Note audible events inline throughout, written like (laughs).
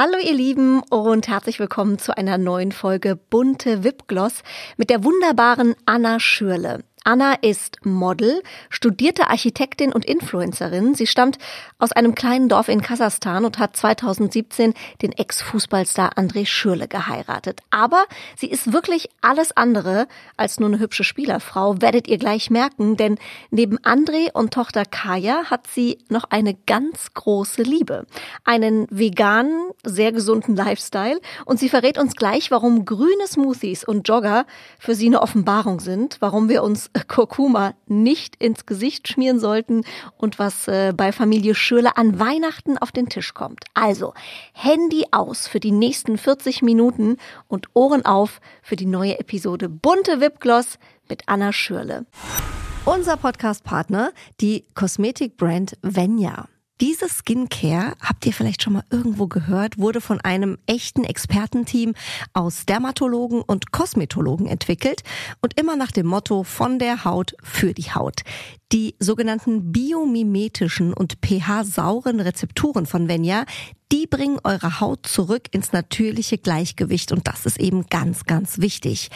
Hallo ihr Lieben und herzlich willkommen zu einer neuen Folge Bunte Wipgloss mit der wunderbaren Anna Schürle. Anna ist Model, studierte Architektin und Influencerin. Sie stammt aus einem kleinen Dorf in Kasachstan und hat 2017 den Ex-Fußballstar André Schürle geheiratet. Aber sie ist wirklich alles andere als nur eine hübsche Spielerfrau, werdet ihr gleich merken, denn neben André und Tochter Kaya hat sie noch eine ganz große Liebe. Einen veganen, sehr gesunden Lifestyle und sie verrät uns gleich, warum grüne Smoothies und Jogger für sie eine Offenbarung sind, warum wir uns Kurkuma nicht ins Gesicht schmieren sollten und was äh, bei Familie Schürle an Weihnachten auf den Tisch kommt. Also Handy aus für die nächsten 40 Minuten und Ohren auf für die neue Episode Bunte Wipgloss mit Anna Schürle. Unser Podcast-Partner, die Kosmetikbrand Venya. Diese Skincare, habt ihr vielleicht schon mal irgendwo gehört, wurde von einem echten Expertenteam aus Dermatologen und Kosmetologen entwickelt und immer nach dem Motto von der Haut für die Haut. Die sogenannten biomimetischen und pH-sauren Rezepturen von Venya, die bringen eure Haut zurück ins natürliche Gleichgewicht und das ist eben ganz, ganz wichtig.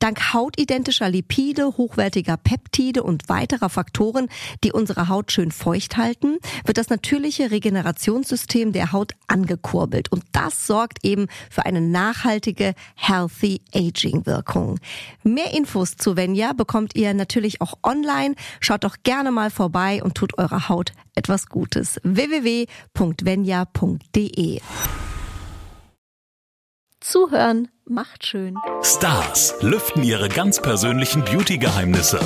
Dank hautidentischer Lipide, hochwertiger Peptide und weiterer Faktoren, die unsere Haut schön feucht halten, wird das natürliche Regenerationssystem der Haut angekurbelt und das sorgt eben für eine nachhaltige Healthy Aging Wirkung. Mehr Infos zu Venya bekommt ihr natürlich auch online. Schaut doch gerne mal vorbei und tut eurer Haut etwas Gutes. www.venya.de Zuhören macht schön. Stars lüften ihre ganz persönlichen Beauty-Geheimnisse.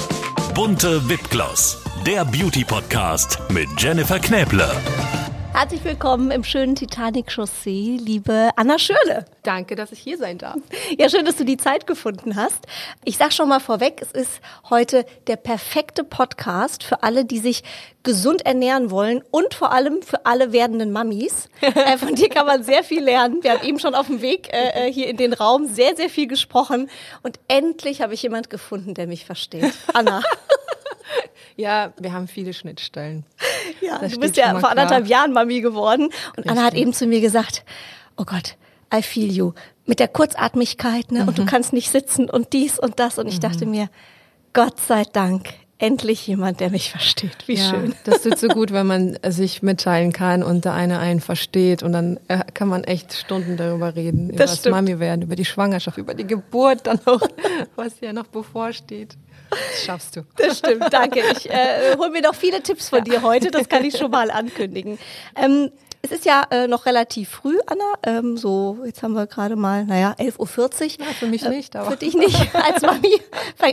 Bunte Wipgloss, der Beauty-Podcast mit Jennifer Knäble. Herzlich willkommen im schönen Titanic Chaussee, liebe Anna Schürle. Danke, dass ich hier sein darf. Ja, schön, dass du die Zeit gefunden hast. Ich sag schon mal vorweg, es ist heute der perfekte Podcast für alle, die sich gesund ernähren wollen und vor allem für alle werdenden Mamis. (laughs) Äh, von dir kann man sehr viel lernen. Wir haben eben schon auf dem Weg äh, äh, hier in den Raum sehr, sehr viel gesprochen und endlich habe ich jemand gefunden, der mich versteht. Anna. (laughs) Ja, wir haben viele Schnittstellen. Ja, das du bist ja vor anderthalb Jahren Mami geworden. Und Richtig. Anna hat eben zu mir gesagt, oh Gott, I feel you. Mit der Kurzatmigkeit, ne? Mhm. Und du mhm. kannst nicht sitzen und dies und das. Und ich mhm. dachte mir, Gott sei Dank, endlich jemand, der mich versteht. Wie ja, schön. Das tut so gut, wenn man sich mitteilen kann und der eine einen versteht und dann äh, kann man echt Stunden darüber reden, über das, das Mami werden, über die Schwangerschaft, über die Geburt dann auch, (laughs) was ja noch bevorsteht. Das schaffst du. (laughs) Das stimmt, danke. Ich äh, hole mir noch viele Tipps von dir heute, das kann ich schon mal ankündigen. Ähm, es ist ja äh, noch relativ früh, Anna. Ähm, so, jetzt haben wir gerade mal, naja, 11.40 Uhr. Ja, für mich nicht, aber. Für dich nicht, (laughs) als Mami.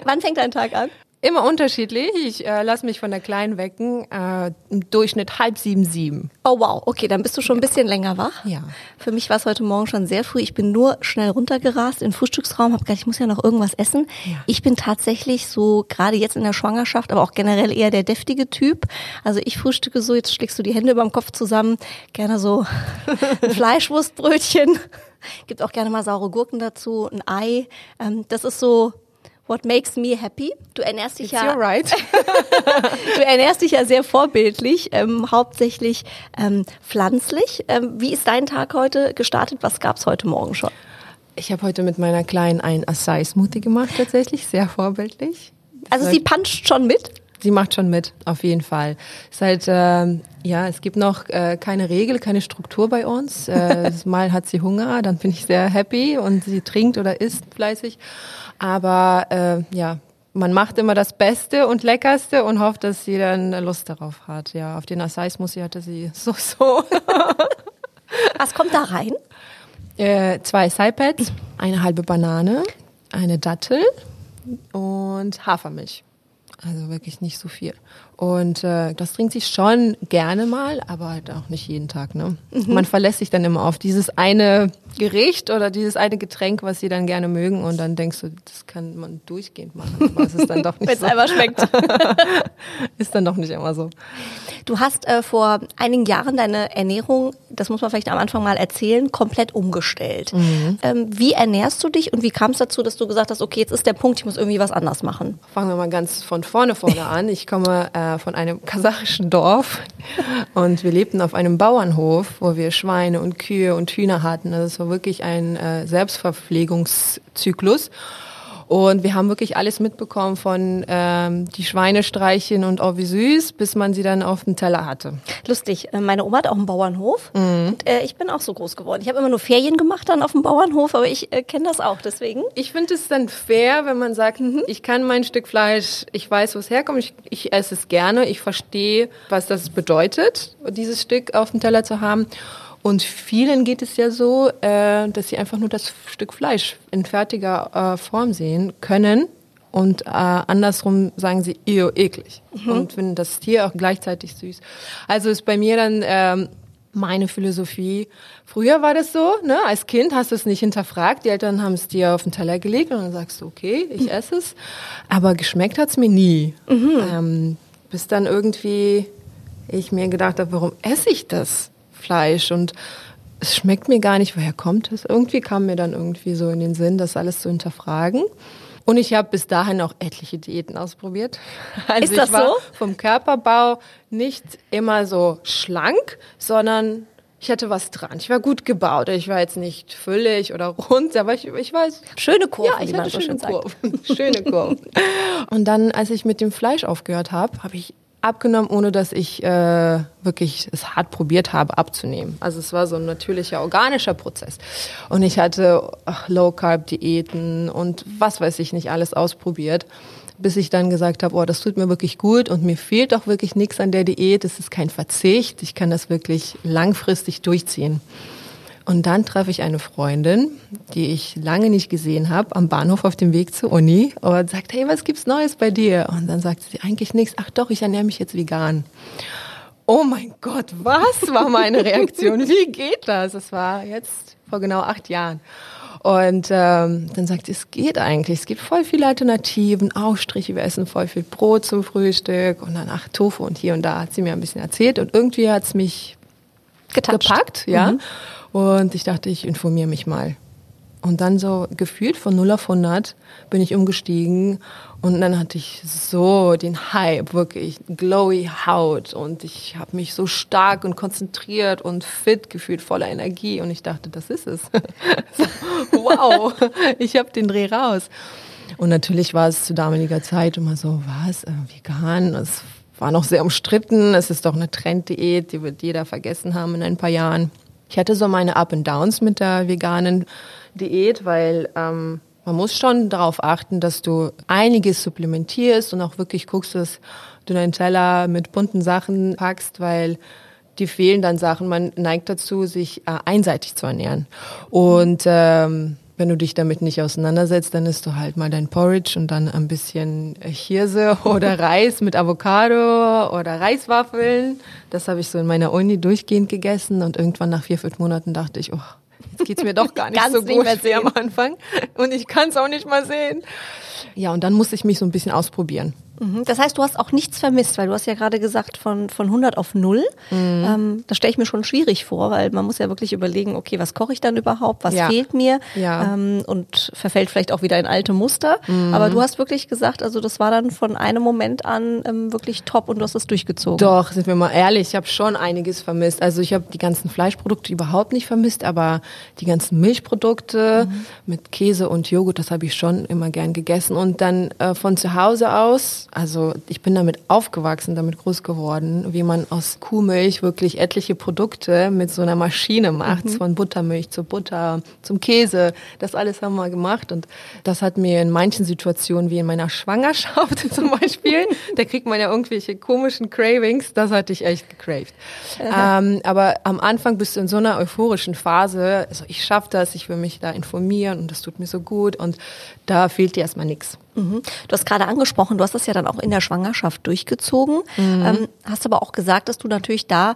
Wann fängt dein Tag an? Immer unterschiedlich. Ich äh, lasse mich von der Kleinen wecken. Äh, Im Durchschnitt halb sieben, sieben. Oh wow, okay, dann bist du schon ein bisschen länger wach. Ja. Für mich war es heute Morgen schon sehr früh. Ich bin nur schnell runtergerast in den Frühstücksraum, habe gedacht, ich muss ja noch irgendwas essen. Ja. Ich bin tatsächlich so, gerade jetzt in der Schwangerschaft, aber auch generell eher der deftige Typ. Also ich frühstücke so, jetzt schlägst du die Hände über dem Kopf zusammen, gerne so ein (laughs) Fleischwurstbrötchen. Gibt auch gerne mal saure Gurken dazu, ein Ei. Ähm, das ist so What makes me happy? Du ernährst dich It's ja. Right. (laughs) du ernährst dich ja sehr vorbildlich, ähm, hauptsächlich ähm, pflanzlich. Ähm, wie ist dein Tag heute gestartet? Was gab's heute Morgen schon? Ich habe heute mit meiner Kleinen einen Acai Smoothie gemacht, tatsächlich sehr vorbildlich. Also sie puncht schon mit? Sie macht schon mit, auf jeden Fall. Es halt, äh, ja, es gibt noch äh, keine Regel, keine Struktur bei uns. Äh, (laughs) mal hat sie Hunger, dann bin ich sehr happy und sie trinkt oder isst fleißig. Aber äh, ja, man macht immer das Beste und Leckerste und hofft, dass sie dann Lust darauf hat. Ja, auf den Acai Smoothie hatte sie (laughs) so so. Was kommt da rein? Äh, zwei Acai-Pads, eine halbe Banane, eine Dattel und Hafermilch. Also wirklich nicht so viel. Und äh, das trinkt sich schon gerne mal, aber halt auch nicht jeden Tag. Ne? Mhm. Man verlässt sich dann immer auf dieses eine Gericht oder dieses eine Getränk, was sie dann gerne mögen. Und dann denkst du, das kann man durchgehend machen. Aber es ist dann doch nicht (laughs) so. Wenn es einmal schmeckt. (laughs) ist dann doch nicht immer so. Du hast äh, vor einigen Jahren deine Ernährung, das muss man vielleicht am Anfang mal erzählen, komplett umgestellt. Mhm. Ähm, wie ernährst du dich und wie kam es dazu, dass du gesagt hast, okay, jetzt ist der Punkt, ich muss irgendwie was anders machen? Fangen wir mal ganz von vorne vorne an. Ich komme äh, von einem kasachischen Dorf (laughs) und wir lebten auf einem Bauernhof, wo wir Schweine und Kühe und Hühner hatten. Also es war wirklich ein äh, Selbstverpflegungszyklus. Und wir haben wirklich alles mitbekommen von ähm, die Schweine streichen und oh wie süß, bis man sie dann auf dem Teller hatte. Lustig, äh, meine Oma hat auch einen Bauernhof Mhm. und äh, ich bin auch so groß geworden. Ich habe immer nur Ferien gemacht dann auf dem Bauernhof, aber ich äh, kenne das auch deswegen. Ich finde es dann fair, wenn man sagt, ich kann mein Stück Fleisch, ich weiß, wo es herkommt, ich, ich esse es gerne, ich verstehe, was das bedeutet, dieses Stück auf dem Teller zu haben. Und vielen geht es ja so, äh, dass sie einfach nur das Stück Fleisch in fertiger äh, Form sehen können. Und äh, andersrum sagen sie, ew, eklig. Und finden das Tier auch gleichzeitig süß. Also ist bei mir dann ähm, meine Philosophie. Früher war das so, ne? Als Kind hast du es nicht hinterfragt. Die Eltern haben es dir auf den Teller gelegt und dann sagst du, okay, ich esse es. Aber geschmeckt hat's mir nie. Ähm, bis dann irgendwie ich mir gedacht habe, warum esse ich das Fleisch? Und es schmeckt mir gar nicht, woher kommt es? Irgendwie kam mir dann irgendwie so in den Sinn, das alles zu hinterfragen. Und ich habe bis dahin auch etliche Diäten ausprobiert. (laughs) Also Ist das ich war so? vom Körperbau nicht immer so schlank, sondern ich hatte was dran. Ich war gut gebaut. Ich war jetzt nicht füllig oder rund, aber ich, ich war Schöne Kurven, ja, ich hatte so schöne schön sagt. Kurven. (laughs) schöne Kurven. Und dann, als ich mit dem Fleisch aufgehört habe, habe ich abgenommen, ohne dass ich äh, wirklich es hart probiert habe abzunehmen. Also es war so ein natürlicher, organischer Prozess. Und ich hatte Low-Carb-Diäten und was weiß ich nicht alles ausprobiert, bis ich dann gesagt habe, oh, das tut mir wirklich gut und mir fehlt auch wirklich nichts an der Diät. Es ist kein Verzicht. Ich kann das wirklich langfristig durchziehen. Und dann treffe ich eine Freundin, die ich lange nicht gesehen habe, am Bahnhof auf dem Weg zur Uni und sagt, hey, was gibt's Neues bei dir? Und dann sagt sie, eigentlich nichts. Ach doch, ich ernähre mich jetzt vegan. Oh mein Gott, was war meine Reaktion? Wie geht das? Es war jetzt vor genau acht Jahren. Und ähm, dann sagt sie, es geht eigentlich. Es gibt voll viele Alternativen, Aufstriche, wir essen voll viel Brot zum Frühstück und dann ach, Tofu und hier und da hat sie mir ein bisschen erzählt und irgendwie hat's mich Getatscht. gepackt, ja. Und ich dachte, ich informiere mich mal. Und dann so gefühlt von 0 auf 100 bin ich umgestiegen und dann hatte ich so den Hype, wirklich glowy Haut und ich habe mich so stark und konzentriert und fit gefühlt, voller Energie und ich dachte, das ist es. (laughs) wow, (laughs) ich habe den Dreh raus. Und natürlich war es zu damaliger Zeit immer so, was, äh, vegan, es war noch sehr umstritten, es ist doch eine Trenddiät, die wird jeder vergessen haben in ein paar Jahren. Ich hatte so meine Up and Downs mit der veganen Diät, weil ähm, man muss schon darauf achten, dass du einiges supplementierst und auch wirklich guckst, dass du deinen Teller mit bunten Sachen packst, weil die fehlen dann Sachen. Man neigt dazu, sich äh, einseitig zu ernähren. Und ähm, wenn du dich damit nicht auseinandersetzt, dann isst du halt mal dein Porridge und dann ein bisschen Hirse (laughs) oder Reis mit Avocado oder Reiswaffeln. Das habe ich so in meiner Uni durchgehend gegessen und irgendwann nach vier, fünf Monaten dachte ich, oh, jetzt geht's mir doch gar (laughs) nicht so nicht gut mehr wie am Anfang und ich kann es auch nicht mal sehen. Ja, und dann musste ich mich so ein bisschen ausprobieren. Mhm. Das heißt, du hast auch nichts vermisst, weil du hast ja gerade gesagt, von, von 100 auf 0. Mhm. Ähm, das stelle ich mir schon schwierig vor, weil man muss ja wirklich überlegen, okay, was koche ich dann überhaupt, was Ja. fehlt mir Ja. Mhm. ähm, und verfällt vielleicht auch wieder in alte Muster. Aber du hast wirklich gesagt, also das war dann von einem Moment an ähm, wirklich top und du hast es durchgezogen. Doch, sind wir mal ehrlich, ich habe schon einiges vermisst. Also ich habe die ganzen Fleischprodukte überhaupt nicht vermisst, aber die ganzen Milchprodukte mit Käse und Joghurt, das habe ich schon immer gern gegessen. Und dann äh, von zu Hause aus, also ich bin damit aufgewachsen, damit groß geworden, wie man aus Kuhmilch wirklich etliche Produkte mit so einer Maschine macht, von Buttermilch zu Butter, zum Käse. Das alles haben wir gemacht und das hat mir in manchen Situationen, wie in meiner Schwangerschaft (laughs) zum Beispiel, (laughs) da kriegt man ja irgendwelche komischen Cravings, das hatte ich echt gecraved. ähm, aber am Anfang bist du in so einer euphorischen Phase, also ich schaffe das, ich will mich da informieren und das tut mir so gut und da fehlt dir erstmal nichts. Mhm. Du hast gerade angesprochen, du hast das ja dann auch in der Schwangerschaft durchgezogen, Mhm. ähm, hast aber auch gesagt, dass du natürlich da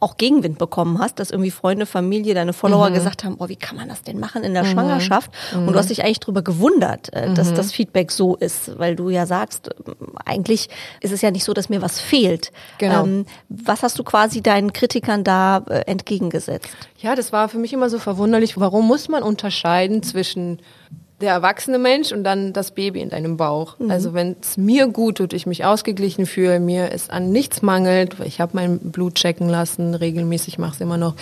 auch Gegenwind bekommen hast, dass irgendwie Freunde, Familie, deine Follower Mhm. gesagt haben, oh, wie kann man das denn machen in der Schwangerschaft? Und du hast dich eigentlich darüber gewundert, äh, Mhm. dass das Feedback so ist, weil du ja sagst, ähm, eigentlich ist es ja nicht so, dass mir was fehlt. Genau. Ähm, was hast du quasi deinen Kritikern da äh, entgegengesetzt? Ja, das war für mich immer so verwunderlich. Warum muss man unterscheiden zwischen der erwachsene Mensch und dann das Baby in deinem Bauch? Also wenn es mir gut tut, ich mich ausgeglichen fühle, mir es an nichts mangelt, ich habe mein Blut checken lassen, regelmäßig mache es immer noch.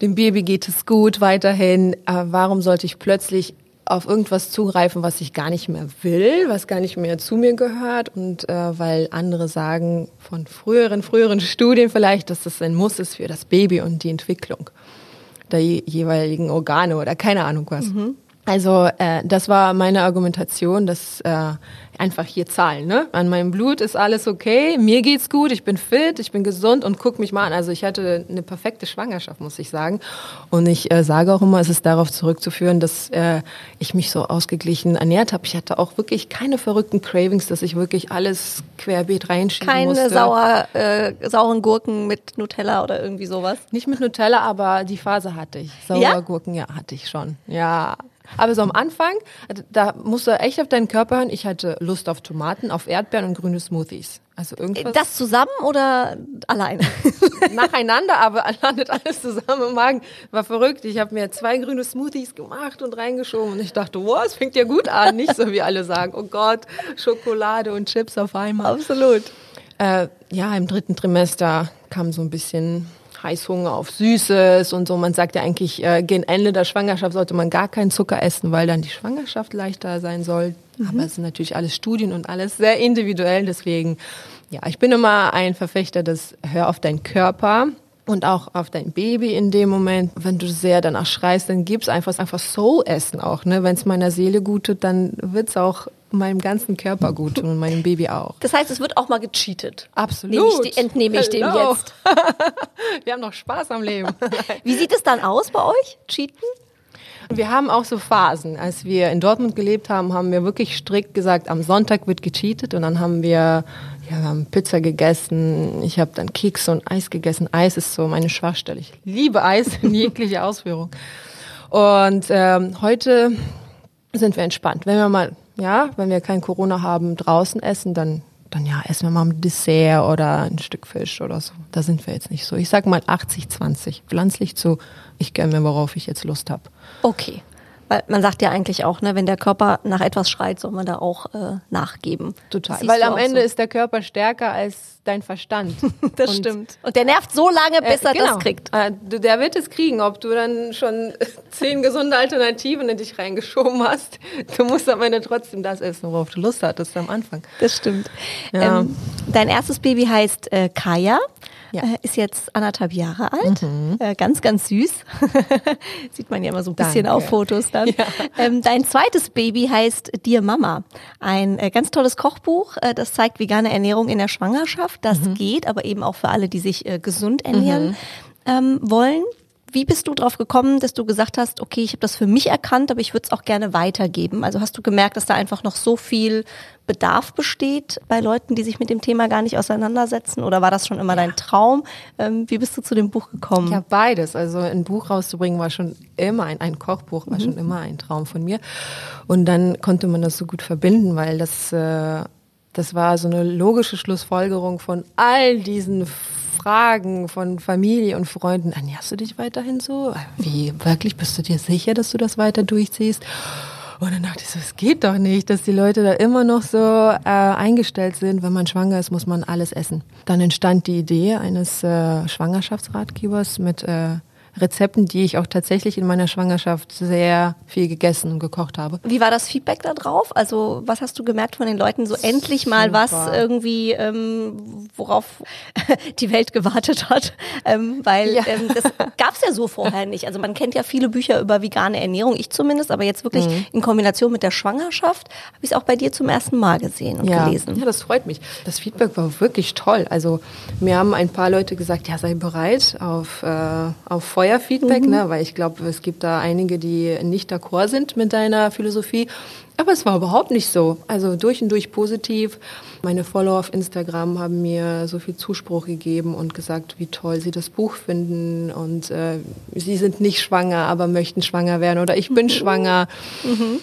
Dem Baby geht es gut weiterhin. Äh, warum sollte ich plötzlich auf irgendwas zugreifen, was ich gar nicht mehr will, was gar nicht mehr zu mir gehört und äh, weil andere sagen von früheren, früheren Studien vielleicht, dass das ein Muss ist für das Baby und die Entwicklung der je jeweiligen Organe oder keine Ahnung was. Also äh, das war meine Argumentation, dass äh, einfach hier Zahlen. Ne? An meinem Blut ist alles okay, mir geht's gut, ich bin fit, ich bin gesund und guck mich mal an. Also ich hatte eine perfekte Schwangerschaft, muss ich sagen. Und ich äh, sage auch immer, es ist darauf zurückzuführen, dass äh, ich mich so ausgeglichen ernährt habe. Ich hatte auch wirklich keine verrückten Cravings, dass ich wirklich alles querbeet reinschieben Keine musste. sauer, äh, sauren Gurken mit Nutella oder irgendwie sowas? Nicht mit Nutella, aber die Phase hatte ich. Saure Ja? Gurken, ja, hatte ich schon. Ja. Aber so am Anfang, da musst du echt auf deinen Körper hören. Ich hatte Lust auf Tomaten, auf Erdbeeren und grüne Smoothies. Also irgendwas Das zusammen oder alleine? (laughs) nacheinander, aber (laughs) landet alles zusammen im Magen. War verrückt. Ich habe mir zwei grüne Smoothies gemacht und reingeschoben und ich dachte, wow, es fängt ja gut an. Nicht so wie alle sagen, oh Gott, Schokolade und Chips auf einmal. Absolut. Äh, ja, im dritten Trimester kam so ein bisschen Heißhunger auf Süßes und so. Man sagt ja eigentlich, äh, gegen Ende der Schwangerschaft sollte man gar keinen Zucker essen, weil dann die Schwangerschaft leichter sein soll. Aber es sind natürlich alles Studien und alles sehr individuell. Deswegen, ja, ich bin immer ein Verfechter des Hör auf deinen Körper. Und auch auf dein Baby in dem Moment, wenn du sehr danach schreist, dann gib's einfach einfach so Essen auch. Ne? Wenn es meiner Seele gut tut, dann wird's auch meinem ganzen Körper gut tun und meinem Baby auch. Das heißt, es wird auch mal gecheatet. Absolut. Ich entnehme ich dem jetzt. (laughs) Wir haben noch Spaß am Leben. (laughs) Wie sieht es dann aus bei euch? Cheaten? Wir haben auch so Phasen. Als wir in Dortmund gelebt haben, haben wir wirklich strikt gesagt, am Sonntag wird gecheatet und dann haben wir, ja, wir haben Pizza gegessen, ich habe dann Kekse und Eis gegessen. Eis ist so meine Schwachstelle. Ich liebe Eis in jeglicher (laughs) Ausführung. Und ähm, heute sind wir entspannt. Wenn wir mal, ja, wenn wir kein Corona haben, draußen essen, dann, dann ja, essen wir mal ein Dessert oder ein Stück Fisch oder so. Da sind wir jetzt nicht so. Ich sag mal 80, 20. Pflanzlich zu, ich gönne mir, worauf ich jetzt Lust habe. Okay. Weil man sagt ja eigentlich auch, ne, wenn der Körper nach etwas schreit, soll man da auch äh, nachgeben. Total. Weil am Ende so. ist der Körper stärker als dein Verstand. (laughs) Das Und, stimmt. Und der nervt so lange, bis er äh, genau. das kriegt. Äh, Der wird es kriegen, ob du dann schon (laughs) zehn gesunde Alternativen in dich reingeschoben hast. Du musst am Ende trotzdem das essen, worauf du Lust hattest am Anfang. Das stimmt. Ja. Ähm, dein erstes Baby heißt äh, Kaya. Ja. Äh, ist jetzt anderthalb Jahre alt. Äh, ganz, ganz süß. (laughs) Sieht man ja immer so ein bisschen Danke. auf Fotos dann. Ähm, dein zweites Baby heißt Dear Mama. Ein äh, ganz tolles Kochbuch, äh, das zeigt vegane Ernährung in der Schwangerschaft. Das geht, aber eben auch für alle, die sich äh, gesund ernähren ähm, wollen. Wie bist du drauf gekommen, dass du gesagt hast, okay, ich habe das für mich erkannt, aber ich würde es auch gerne weitergeben? Also hast du gemerkt, dass da einfach noch so viel Bedarf besteht bei Leuten, die sich mit dem Thema gar nicht auseinandersetzen? Oder war das schon immer dein Traum? Ähm, wie bist du zu dem Buch gekommen? Ja, beides. Also ein Buch rauszubringen war schon immer ein, ein Kochbuch, war schon immer ein Traum von mir. Und dann konnte man das so gut verbinden, weil das, äh, das war so eine logische Schlussfolgerung von all diesen Fragen von Familie und Freunden. Ernährst du dich weiterhin so? Wie, wirklich, bist du dir sicher, dass du das weiter durchziehst? Und dann dachte ich so, es geht doch nicht, dass die Leute da immer noch so äh, eingestellt sind, wenn man schwanger ist, muss man alles essen. Dann entstand die Idee eines äh, Schwangerschaftsratgebers mit äh, Rezepten, die ich auch tatsächlich in meiner Schwangerschaft sehr viel gegessen und gekocht habe. Wie war das Feedback da drauf? Also was hast du gemerkt von den Leuten? So endlich mal was Super. irgendwie, ähm, worauf (laughs) die Welt gewartet hat. Ähm, weil Ja. ähm, das gab's ja so vorher nicht. Also man kennt ja viele Bücher über vegane Ernährung, ich zumindest, aber jetzt wirklich Mhm. in Kombination mit der Schwangerschaft habe ich es auch bei dir zum ersten Mal gesehen und ja. gelesen. Ja, das freut mich. Das Feedback war wirklich toll. Also mir haben ein paar Leute gesagt, ja, sei bereit auf, äh, auf Feuerfeedback, mhm. ne, weil ich glaube, es gibt da einige, die nicht d'accord sind mit deiner Philosophie. Aber es war überhaupt nicht so. Also durch und durch positiv. Meine Follower auf Instagram haben mir so viel Zuspruch gegeben und gesagt, wie toll sie das Buch finden und äh, sie sind nicht schwanger, aber möchten schwanger werden oder ich bin mhm. (laughs) schwanger. Mhm.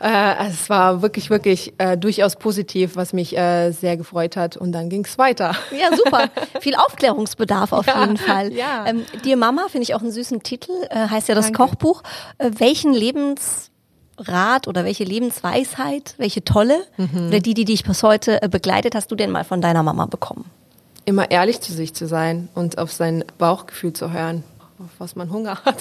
Äh, es war wirklich, wirklich äh, durchaus positiv, was mich äh, sehr gefreut hat. Und dann ging es weiter. Ja, super. Viel Aufklärungsbedarf auf (laughs) ja, jeden Fall. Ja. Ähm, Dir Mama finde ich auch einen süßen Titel, äh, heißt ja das Danke. Kochbuch. Äh, welchen Lebens Rat oder welche Lebensweisheit, welche tolle mhm. oder die, die dich bis heute äh, begleitet, hast du denn mal von deiner Mama bekommen? Immer ehrlich zu sich zu sein und auf sein Bauchgefühl zu hören auf was man Hunger hat.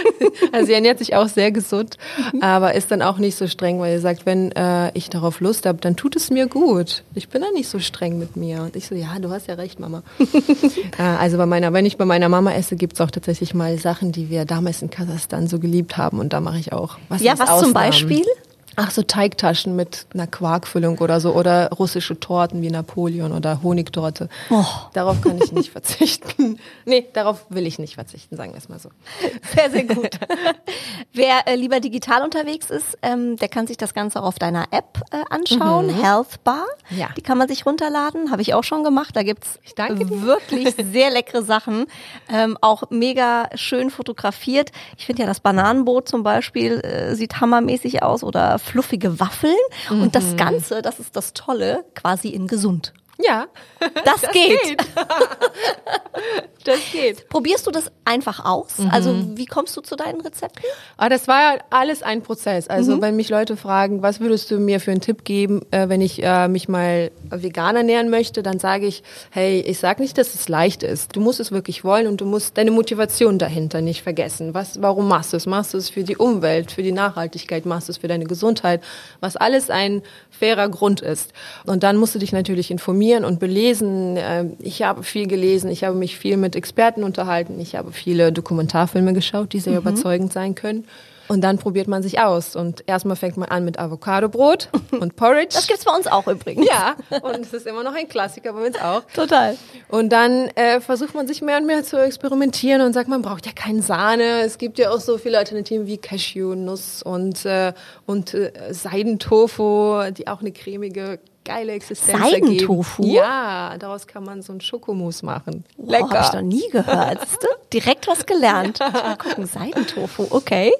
(laughs) also sie ernährt sich auch sehr gesund, aber ist dann auch nicht so streng, weil sie sagt, wenn äh, ich darauf Lust habe, dann tut es mir gut. Ich bin dann nicht so streng mit mir. Und ich so, ja, du hast ja recht, Mama. (laughs) äh, also bei meiner, wenn ich bei meiner Mama esse, gibt es auch tatsächlich mal Sachen, die wir damals in Kasachstan so geliebt haben und da mache ich auch was. Ja, was Ausnahmen. zum Beispiel? Ach, so Teigtaschen mit einer Quarkfüllung oder so oder russische Torten wie Napoleon oder Honigtorte. Oh. Darauf kann ich nicht (laughs) verzichten. Nee, darauf will ich nicht verzichten, sagen wir es mal so. Sehr, sehr gut. Wer äh, lieber digital unterwegs ist, ähm, der kann sich das Ganze auch auf deiner App äh, anschauen, mhm. Health Bar. Ja. Die kann man sich runterladen, habe ich auch schon gemacht. Da gibt's wirklich (laughs) sehr leckere Sachen, ähm, auch mega schön fotografiert. Ich finde ja das Bananenboot zum Beispiel äh, sieht hammermäßig aus oder fluffige Waffeln mhm. und das mhm. Ganze, das ist das Tolle, quasi in gesund. Ja, das, das geht. geht. (laughs) das geht. Probierst du das einfach aus? Mhm. Also wie kommst du zu deinen Rezepten? Ah, das war ja alles ein Prozess. Also mhm. wenn mich Leute fragen, was würdest du mir für einen Tipp geben, äh, wenn ich äh, mich mal vegan ernähren möchte, dann sage ich, hey, ich sage nicht, dass es leicht ist. Du musst es wirklich wollen und du musst deine Motivation dahinter nicht vergessen. Was, warum machst du es? Machst du es für die Umwelt, für die Nachhaltigkeit, machst du es für deine Gesundheit, was alles ein fairer Grund ist. Und dann musst du dich natürlich informieren informieren und belesen. Ähm, ich habe viel gelesen, ich habe mich viel mit Experten unterhalten, ich habe viele Dokumentarfilme geschaut, die sehr mhm. überzeugend sein können. Und dann probiert man sich aus. Und erstmal fängt man an mit Avocadobrot (laughs) und Porridge. Das gibt's bei uns auch übrigens. Ja, und es ist immer noch ein Klassiker bei uns auch. Total. Und dann äh, versucht man sich mehr und mehr zu experimentieren und sagt, man braucht ja keine Sahne. Es gibt ja auch so viele Alternativen wie Cashew, Nuss und, äh, und äh, Seidentofu, die auch eine cremige geile Existenz Seidentofu? Ergeben. Ja, daraus kann man so ein Schokomus machen. Lecker. Oh, Habe ich noch nie gehört. Direkt was gelernt. (laughs) Ja. Mal gucken, Seidentofu, okay.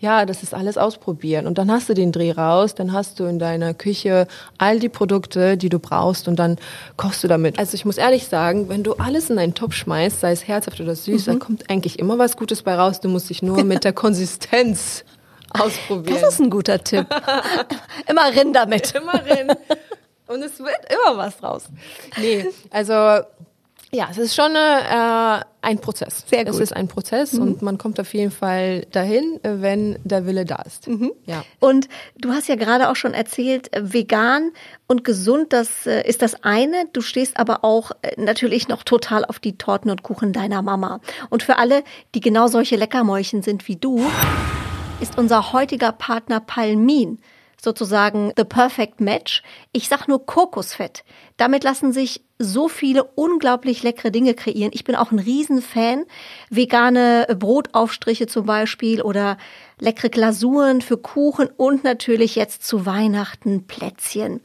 Ja, das ist alles ausprobieren. Und dann hast du den Dreh raus, dann hast du in deiner Küche all die Produkte, die du brauchst und dann kochst du damit. Also ich muss ehrlich sagen, wenn du alles in einen Topf schmeißt, sei es herzhaft oder süß, mhm. dann kommt eigentlich immer was Gutes bei raus. Du musst dich nur mit der (laughs) Konsistenz ausprobieren. Das ist ein guter Tipp. (laughs) immer rin damit. Immer rin. Und es wird immer was draus. Nee, also ja, es ist schon äh, ein Prozess. Sehr gut. Es ist ein Prozess mhm. und man kommt auf jeden Fall dahin, wenn der Wille da ist. Mhm. Ja. Und du hast ja gerade auch schon erzählt, vegan und gesund, das äh, ist das eine. Du stehst aber auch äh, natürlich noch total auf die Torten und Kuchen deiner Mama. Und für alle, die genau solche Leckermäulchen sind wie du, ist unser heutiger Partner Palmin sozusagen the perfect match. Ich sag nur Kokosfett. Damit lassen sich so viele unglaublich leckere Dinge kreieren. Ich bin auch ein Riesenfan. Vegane Brotaufstriche zum Beispiel oder leckere Glasuren für Kuchen und natürlich jetzt zu Weihnachten Plätzchen.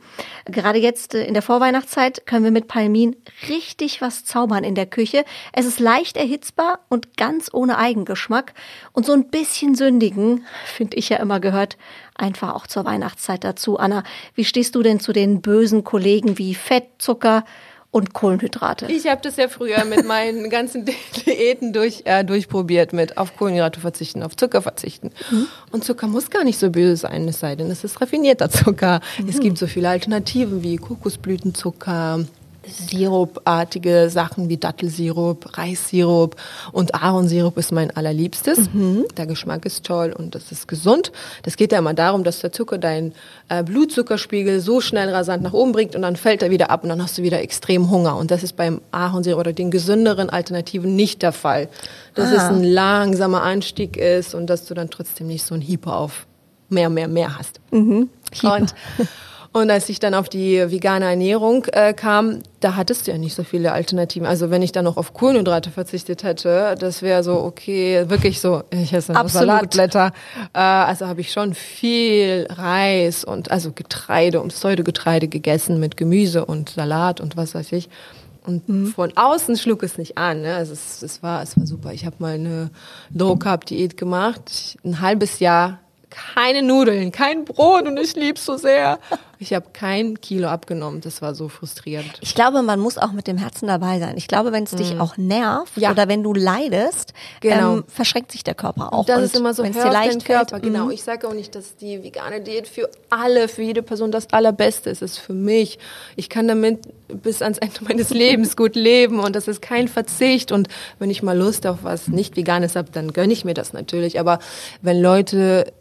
Gerade jetzt äh, in der Vorweihnachtszeit können wir mit Palmin richtig was zaubern in der Küche. Es ist leicht erhitzbar und ganz ohne Eigengeschmack. Und so ein bisschen sündigen, finde ich ja immer gehört, einfach auch zur Weihnachtszeit dazu. Anna, wie stehst du denn zu den bösen Kollegen wie Fett, Zucker, und Kohlenhydrate. Ich habe das ja früher mit meinen (laughs) ganzen Diäten durch, äh, durchprobiert, mit auf Kohlenhydrate verzichten, auf Zucker verzichten. Mhm. Und Zucker muss gar nicht so böse sein, es sei denn, es ist raffinierter Zucker. Mhm. Es gibt so viele Alternativen wie Kokosblütenzucker, Sirupartige Sachen wie Dattelsirup, Reissirup und Ahornsirup ist mein allerliebstes. Mhm. Der Geschmack ist toll und das ist gesund. Das geht ja immer darum, dass der Zucker deinen äh, Blutzuckerspiegel so schnell rasant nach oben bringt und dann fällt er wieder ab und dann hast du wieder extrem Hunger. Und das ist beim Ahornsirup oder den gesünderen Alternativen nicht der Fall. Dass ah. es ein langsamer Anstieg ist und dass du dann trotzdem nicht so ein Hyper auf mehr, mehr, mehr hast. Mhm. Und Und als ich dann auf die vegane Ernährung äh, kam, da hattest du ja nicht so viele Alternativen. Also wenn ich dann noch auf Kohlenhydrate verzichtet hätte, das wäre so, okay, wirklich so, ich esse nur. Salatblätter. Äh, also habe ich schon viel Reis und also Getreide und Pseudogetreide gegessen mit Gemüse und Salat und was weiß ich. Und von außen schlug es nicht an. Ne? Also es, es, war, es war super. Ich habe mal eine Low-Carb-Diät gemacht. Ein halbes Jahr keine Nudeln, kein Brot und ich lieb's so sehr. Ich habe kein Kilo abgenommen. Das war so frustrierend. Ich glaube, man muss auch mit dem Herzen dabei sein. Ich glaube, wenn es dich auch nervt Ja. oder wenn du leidest, Genau. ähm, verschränkt sich der Körper auch. das Und ist immer so, wenn es hör dir leicht Körper. fällt, Genau. mhm. Ich sage auch nicht, dass die vegane Diät für alle, für jede Person das Allerbeste ist. Es ist für mich. Ich kann damit bis ans Ende meines (laughs) Lebens gut leben und das ist kein Verzicht. Und wenn ich mal Lust auf was nicht Veganes habe, dann gönne ich mir das natürlich. Aber wenn Leute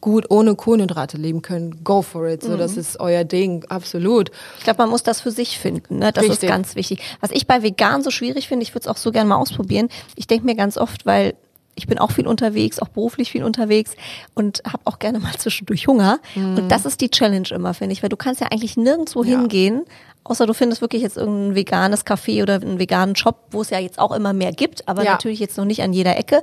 gut ohne Kohlenhydrate leben können, go for it. So, Mhm. das ist euer Ding, absolut. Ich glaube, man muss das für sich finden. Ne? Das ist Richtig. ganz wichtig. Was ich bei vegan so schwierig finde, ich würde es auch so gerne mal ausprobieren. Ich denke mir ganz oft, weil ich bin auch viel unterwegs, auch beruflich viel unterwegs und habe auch gerne mal zwischendurch Hunger. Und das ist die Challenge immer, finde ich, weil du kannst ja eigentlich nirgendwo Mhm. Ja. hingehen, außer du findest wirklich jetzt irgendein veganes Café oder einen veganen Shop, wo es ja jetzt auch immer mehr gibt, aber Ja. natürlich jetzt noch nicht an jeder Ecke,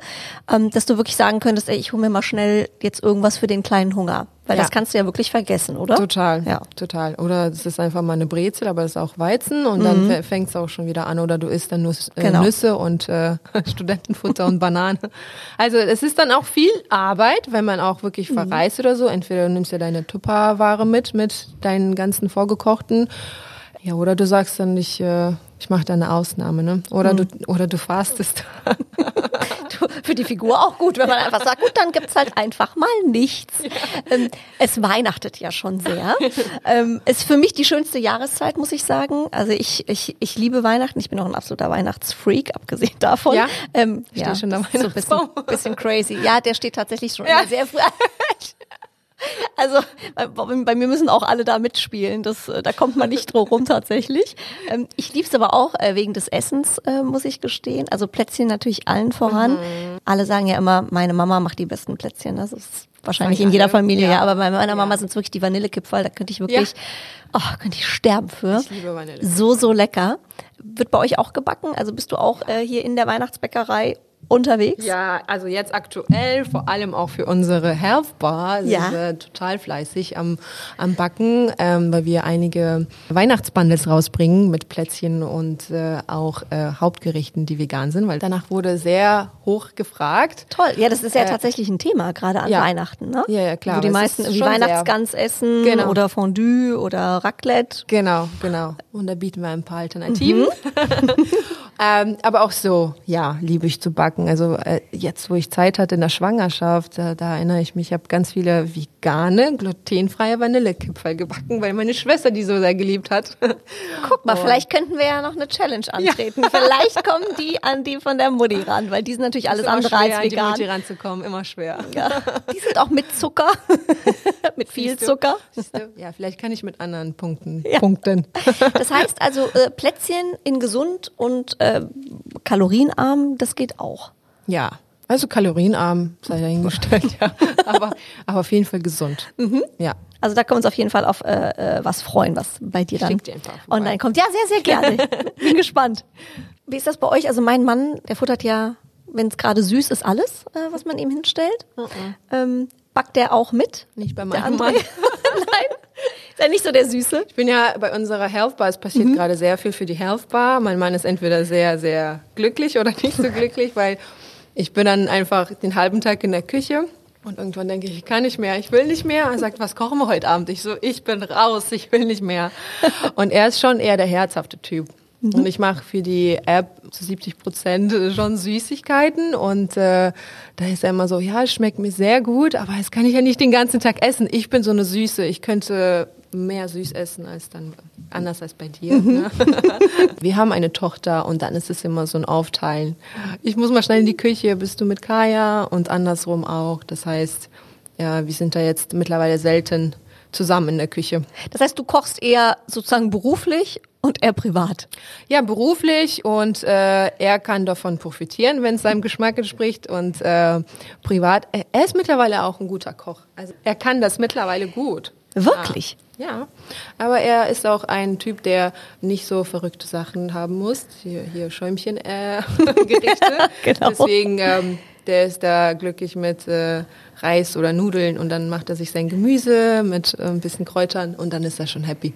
ähm, dass du wirklich sagen könntest, ey, ich hole mir mal schnell jetzt irgendwas für den kleinen Hunger. Weil Ja. das kannst du ja wirklich vergessen, oder? Total, Ja. total. Oder es ist einfach mal eine Brezel, aber es ist auch Weizen und dann fängt es auch schon wieder an. Oder du isst dann Nuss, äh, Mhm. Genau. Nüsse und äh, (laughs) Studentenfutter und Banane. Also es ist dann auch viel Arbeit, wenn man auch wirklich Mhm. verreist oder so. Entweder du nimmst ja deine Tupperware mit, mit deinen ganzen vorgekochten. Ja, oder du sagst dann, ich, äh, ich mache da eine Ausnahme, ne? Oder du oder du fastest. (laughs) Für die Figur auch gut, wenn man einfach sagt, gut, dann gibt's halt einfach mal nichts. Ähm, es weihnachtet ja schon sehr. ähm, ist für mich die schönste Jahreszeit, muss ich sagen. Also ich, ich, ich liebe Weihnachten. Ich bin auch ein absoluter Weihnachtsfreak, abgesehen davon. Ja? ähm, Steht schon der das ist so ein bisschen, bisschen crazy. Ja, der steht tatsächlich schon Ja. sehr früh. (laughs) Also bei, mir müssen auch alle da mitspielen. Das, äh, da kommt man nicht drum rum tatsächlich. Ähm, ich lieb's aber auch äh, wegen des Essens, äh, muss ich gestehen. Also Plätzchen natürlich allen voran. Mhm. Alle sagen ja immer, meine Mama macht die besten Plätzchen. Das ist wahrscheinlich in jeder? Familie, ja. Ja. Aber bei meiner Ja. Mama sind es wirklich die Vanillekipferl. Da könnte ich wirklich, oh, könnte ich sterben für. Ich liebe Vanille. So, so lecker. Wird bei euch auch gebacken? Also bist du auch äh, hier in der Weihnachtsbäckerei unterwegs? Ja, also jetzt aktuell, vor allem auch für unsere Health Bar, sind Ja. wir total fleißig am, am Backen, ähm, weil wir einige Weihnachtsbundles rausbringen mit Plätzchen und äh, auch äh, Hauptgerichten, die vegan sind, weil danach wurde sehr hoch gefragt. Toll. Ja, das ist ja Äh, tatsächlich ein Thema, gerade an ja. Weihnachten, ne? Ja, ja, klar, Wo die meisten ist irgendwie Weihnachtsgans essen Genau. oder Fondue oder Raclette. Genau, genau. Und da bieten wir ein paar Alternativen. Mhm. (laughs) ähm, aber auch so, ja, liebe ich zu backen. Also äh, jetzt, wo ich Zeit hatte in der Schwangerschaft, da, da erinnere ich mich, ich habe ganz viele vegane, glutenfreie Vanillekipferl gebacken, weil meine Schwester die so sehr geliebt hat. (laughs) Guck mal, vielleicht könnten wir ja noch eine Challenge antreten. (laughs) Vielleicht kommen die an die von der Mutti ran, weil die sind natürlich alles andere schwer, als an die vegan. Mutti ranzukommen, immer schwer. Ja. (laughs) Die sind auch mit Zucker, mit viel Siehst? Zucker. Du? Ja, vielleicht kann ich mit anderen Punkten Ja. punkten. Das heißt also, äh, Plätzchen in gesund und äh, kalorienarm, das geht auch. Ja, also kalorienarm, sei dahingestellt, (laughs) ja. Aber, aber auf jeden Fall gesund. Mhm. Ja. Also da können wir uns auf jeden Fall auf äh, äh, was freuen, was bei dir dann online kommt. Ja, sehr, sehr gerne. (laughs) Bin gespannt. Wie ist das bei euch? Also mein Mann, der futtert ja, wenn es gerade süß ist, alles, äh, was man ihm hinstellt. Ähm, backt der auch mit? Nicht bei meinem? Mann. (laughs) Nein, ist er nicht so der Süße? Ich bin ja bei unserer Health Bar, es passiert Mhm. gerade sehr viel für die Health Bar. Mein Mann ist entweder sehr, sehr glücklich oder nicht so glücklich, weil ich bin dann einfach den halben Tag in der Küche und irgendwann denke ich, ich kann nicht mehr, ich will nicht mehr. Er sagt, was kochen wir heute Abend? Ich so, ich bin raus, ich will nicht mehr. (laughs) Und er ist schon eher der herzhafte Typ. Mhm. Und ich mache für die App zu 70 Prozent schon Süßigkeiten und äh, da ist er immer so, ja, es schmeckt mir sehr gut, aber das kann ich ja nicht den ganzen Tag essen. Ich bin so eine Süße, ich könnte mehr süß essen als dann anders als bei dir. Ne? (laughs) Wir haben eine Tochter und dann ist es immer so ein Aufteilen. Ich muss mal schnell in die Küche, bist du mit Kaya und andersrum auch. Das heißt, ja, wir sind da jetzt mittlerweile selten zusammen in der Küche. Das heißt, du kochst eher sozusagen beruflich und eher privat. Ja, beruflich und äh, er kann davon profitieren, wenn es seinem Geschmack entspricht und äh, privat. Er er ist mittlerweile auch ein guter Koch. Also er kann das mittlerweile gut. Wirklich? Ja, aber er ist auch ein Typ, der nicht so verrückte Sachen haben muss. Hier, hier Schäumchen-Gerichte. (laughs) (laughs) Genau. Deswegen, ähm, der ist da glücklich mit äh, Reis oder Nudeln und dann macht er sich sein Gemüse mit äh, ein bisschen Kräutern und dann ist er schon happy.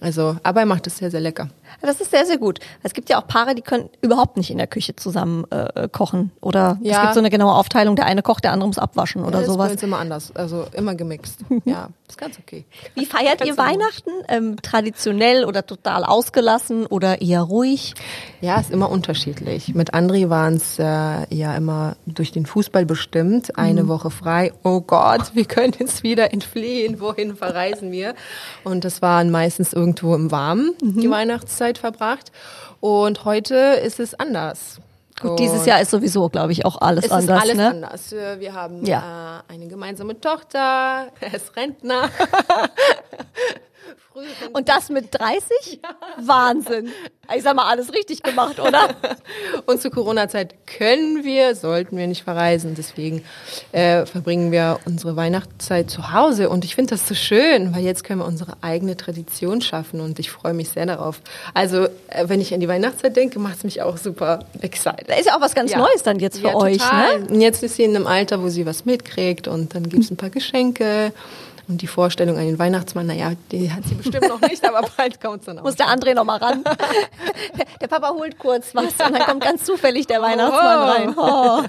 Also, aber er macht es sehr, sehr lecker. Das ist sehr, sehr gut. Es gibt ja auch Paare, die können überhaupt nicht in der Küche zusammen äh, kochen. Oder es Ja. gibt so eine genaue Aufteilung, der eine kocht, der andere muss abwaschen oder das ist bei sowas. uns immer anders, also immer gemixt. (laughs) ja, ist ganz okay. Wie feiert ihr. Weihnachten? Ähm, traditionell oder total ausgelassen oder eher ruhig? Ja, ist immer unterschiedlich. Mit André waren es äh, ja immer durch den Fußball bestimmt. Eine Woche frei. Oh Gott, wir können jetzt wieder entfliehen. Wohin verreisen wir? Und das waren meistens irgendwo im Warmen die Weihnachtszeit verbracht. Und heute ist es anders. Gut, dieses Jahr ist sowieso, glaube ich, auch alles es anders. ist alles ne? anders. Wir haben Ja. äh, eine gemeinsame Tochter, er ist Rentner. (laughs) Früh Und das mit 30? Wahnsinn. Ich sag mal, alles richtig gemacht, oder? (laughs) Und zur Corona-Zeit können wir, sollten wir nicht verreisen. Deswegen äh, verbringen wir unsere Weihnachtszeit zu Hause. Und ich finde das so schön, weil jetzt können wir unsere eigene Tradition schaffen. Und ich freue mich sehr darauf. Also, äh, wenn ich an die Weihnachtszeit denke, macht es mich auch super excited. Da ist ja auch was ganz Ja. Neues dann jetzt für ja, euch. Total. Ne? Und jetzt ist sie in einem Alter, wo sie was mitkriegt. Und dann gibt es ein paar Geschenke. Und die Vorstellung an den Weihnachtsmann, naja, die hat sie bestimmt noch nicht, aber bald kommt es dann auch. Muss der André noch mal ran. (laughs) Der Papa holt kurz was und dann kommt ganz zufällig der Weihnachtsmann rein. Oh.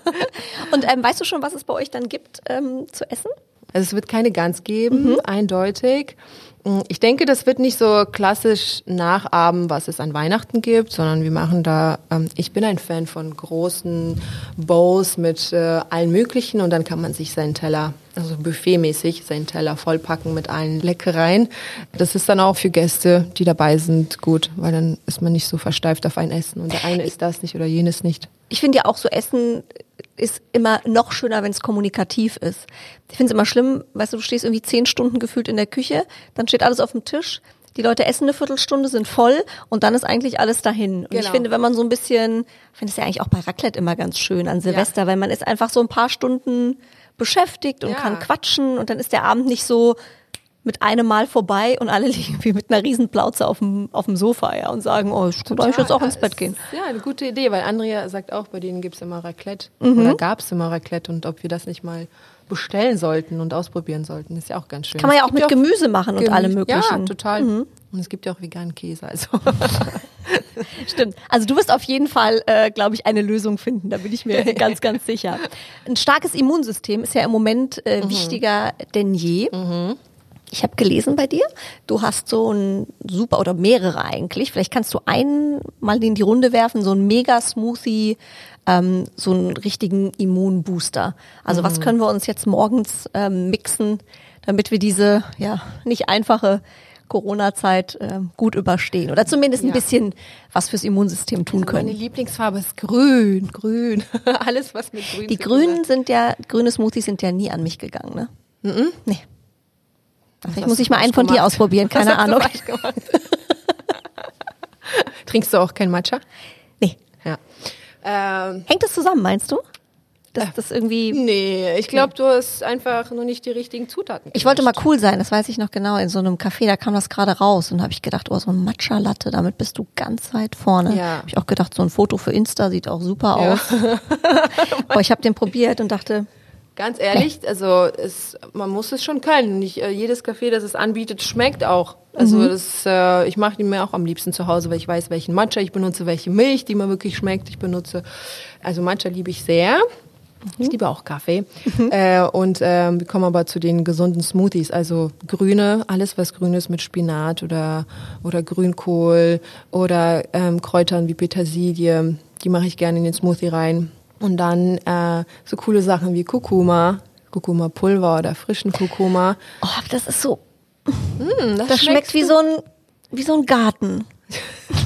Und ähm, weißt du schon, was es bei euch dann gibt ähm, zu essen? Also es wird keine Gans geben, eindeutig. Mm, Ich denke, das wird nicht so klassisch nachahmen, was es an Weihnachten gibt, sondern wir machen da, ähm, ich bin ein Fan von großen Bowls mit äh, allen möglichen und dann kann man sich seinen Teller, also buffetmäßig, seinen Teller vollpacken mit allen Leckereien. Das ist dann auch für Gäste, die dabei sind, gut, weil dann ist man nicht so versteift auf ein Essen und der eine isst das nicht oder jenes nicht. Ich finde ja auch so Essen ist immer noch schöner, wenn es kommunikativ ist. Ich finde es immer schlimm, weißt du, du stehst irgendwie zehn Stunden gefühlt in der Küche, dann steht alles auf dem Tisch, die Leute essen eine Viertelstunde, sind voll und dann ist eigentlich alles dahin. Und ich Genau. finde, wenn man so ein bisschen, ich finde es ja eigentlich auch bei Raclette immer ganz schön an Silvester, weil man ist einfach so ein paar Stunden beschäftigt und Ja. kann quatschen und dann ist der Abend nicht so mit einem Mal vorbei und alle (laughs) liegen wie mit einer riesen Plauze auf dem, auf dem Sofa ja, und sagen, oh, ich könnte jetzt auch Ja, ins Bett es gehen. Ja, eine gute Idee, weil Andrea sagt auch, bei denen gibt's immer Raclette. Mhm. Oder gab's immer Raclette und ob wir das nicht mal bestellen sollten und ausprobieren sollten, ist ja auch ganz schön. Kann man ja Es auch gibt mit Gemüse machen und Gemüse- allem möglichen. Ja, total. Und es gibt ja auch veganen Käse, also. (laughs) (laughs) Stimmt. Also du wirst auf jeden Fall, äh, glaube ich, eine Lösung finden. Da bin ich mir (laughs) ganz, ganz sicher. Ein starkes Immunsystem ist ja im Moment äh, wichtiger denn je. Ich habe gelesen bei dir, du hast so ein super oder mehrere eigentlich. Vielleicht kannst du einen mal in die Runde werfen, so ein Mega-Smoothie, ähm, so einen richtigen Immunbooster. Also was können wir uns jetzt morgens ähm, mixen, damit wir diese ja nicht einfache Corona-Zeit ähm, gut überstehen oder zumindest ein Ja. bisschen was fürs Immunsystem tun Meine können. Lieblingsfarbe ist grün, grün. (laughs) Alles, was mit grün Die Grünen hat. sind ja, grüne Smoothies sind ja nie an mich gegangen, ne? Nee. Vielleicht muss ich mal einen von dir gemacht? ausprobieren, Was keine du Ahnung. (laughs) Trinkst du auch kein Matcha? Nee. Ja. Ähm, Hängt das zusammen, meinst du? Dass das irgendwie. nee, ich glaube, du hast einfach nur nicht die richtigen Zutaten. Ich wollte mal cool sein, das weiß ich noch genau. In so einem Café, da kam das gerade raus und habe ich gedacht, oh, so ein Matcha-Latte, damit bist du ganz weit vorne. Ja. Habe ich auch gedacht, so ein Foto für Insta sieht auch super Ja. aus. Aber (laughs) ich habe den probiert und dachte, Ganz ehrlich, also es, man muss es schon können. Nicht äh, jedes Café, das es anbietet, schmeckt auch. Also Mhm. das, äh, ich mache die mir auch am liebsten zu Hause, weil ich weiß, welchen Matcha ich benutze, welche Milch, die mir wirklich schmeckt, ich benutze. Also Matcha liebe ich sehr. Mhm. Ich liebe auch Kaffee. Äh, und ähm, wir kommen aber zu den gesunden Smoothies. Also grüne, alles was grün ist mit Spinat oder, oder Grünkohl oder ähm, Kräutern wie Petersilie, die mache ich gerne in den Smoothie rein. Und dann äh, so coole Sachen wie Kurkuma, Kurkuma-Pulver oder frischen Kurkuma. oh, das ist so, Mm, das schmeckt wie so ein, wie so ein Garten. (laughs)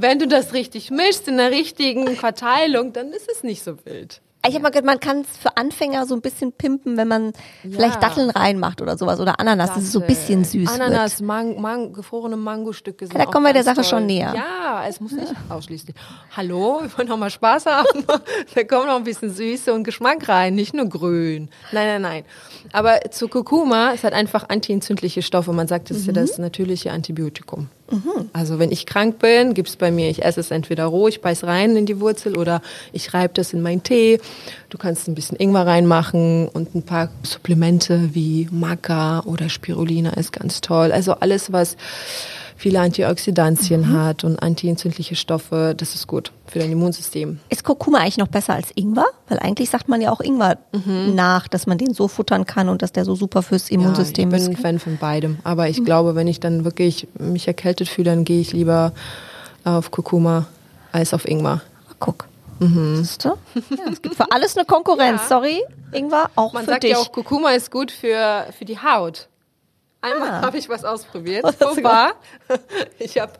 Wenn du das richtig mischst in der richtigen Verteilung, dann ist es nicht so wild. Ich habe mal gehört, man kann es für Anfänger so ein bisschen pimpen, wenn man vielleicht Datteln reinmacht oder sowas oder Ananas, dass es so ein bisschen süß. Ananas, Mang Mang gefrorene Mangostücke sind Ja, da kommen wir der Sache toll. schon näher. Ja, es muss nicht ausschließlich. Hallo, wir wollen noch mal Spaß haben. (laughs) da kommt noch ein bisschen Süße und Geschmack rein, nicht nur grün. Nein, nein, nein. Aber zu Kurkuma, es hat einfach antientzündliche Stoffe. Man sagt, es ist ja das natürliche Antibiotikum. Also wenn ich krank bin, gibt's bei mir, ich esse es entweder roh, ich beiß rein in die Wurzel oder ich reibe das in meinen Tee. Du kannst ein bisschen Ingwer reinmachen und ein paar Supplemente wie Maca oder Spirulina ist ganz toll. Also alles, was viele Antioxidantien hat und antientzündliche Stoffe, das ist gut für dein Immunsystem. Ist Kurkuma eigentlich noch besser als Ingwer? Weil eigentlich sagt man ja auch Ingwer nach, dass man den so futtern kann und dass der so super fürs Immunsystem ja, ich ist. bin ein Fan von beidem. Aber ich glaube, wenn ich dann wirklich mich erkältet fühle, dann gehe ich lieber auf Kurkuma als auf Ingwer. Guck. Du? Ja, es gibt für alles eine Konkurrenz. Ja. Sorry, Ingwer, auch Man für sagt dich. ja auch, Kurkuma ist gut für, für die Haut. Einmal Ah. habe ich was ausprobiert. War? (laughs) Ich habe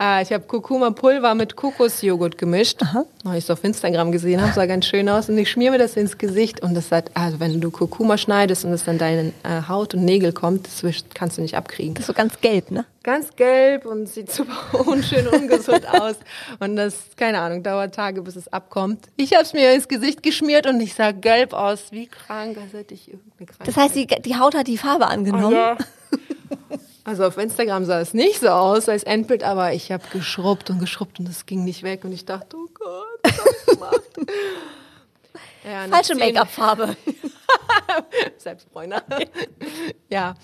äh, ich hab Kurkuma-Pulver mit Kokosjoghurt gemischt. Habe ich so auf Instagram gesehen, habe sah ganz schön aus. Und ich schmier mir das ins Gesicht und das hat, also wenn du Kurkuma schneidest und es an deine äh, Haut und Nägel kommt, das kannst du nicht abkriegen. Das ist so ganz gelb, ne? Ganz gelb und sieht super (laughs) unschön ungesund aus. Und das, keine Ahnung, dauert Tage, bis es abkommt. Ich habe es mir ins Gesicht geschmiert und ich sah gelb aus, wie krank, als hätte ich irgendeine Krankheit. Das heißt, die, die Haut hat die Farbe angenommen. Ja. Also auf Instagram sah es nicht so aus als Endbild, aber ich habe geschrubbt und geschrubbt und es ging nicht weg und ich dachte, oh Gott, was gemacht? (laughs) Ja, Falsche Make-up-Farbe. (laughs) Selbstbräuner. (laughs) ja.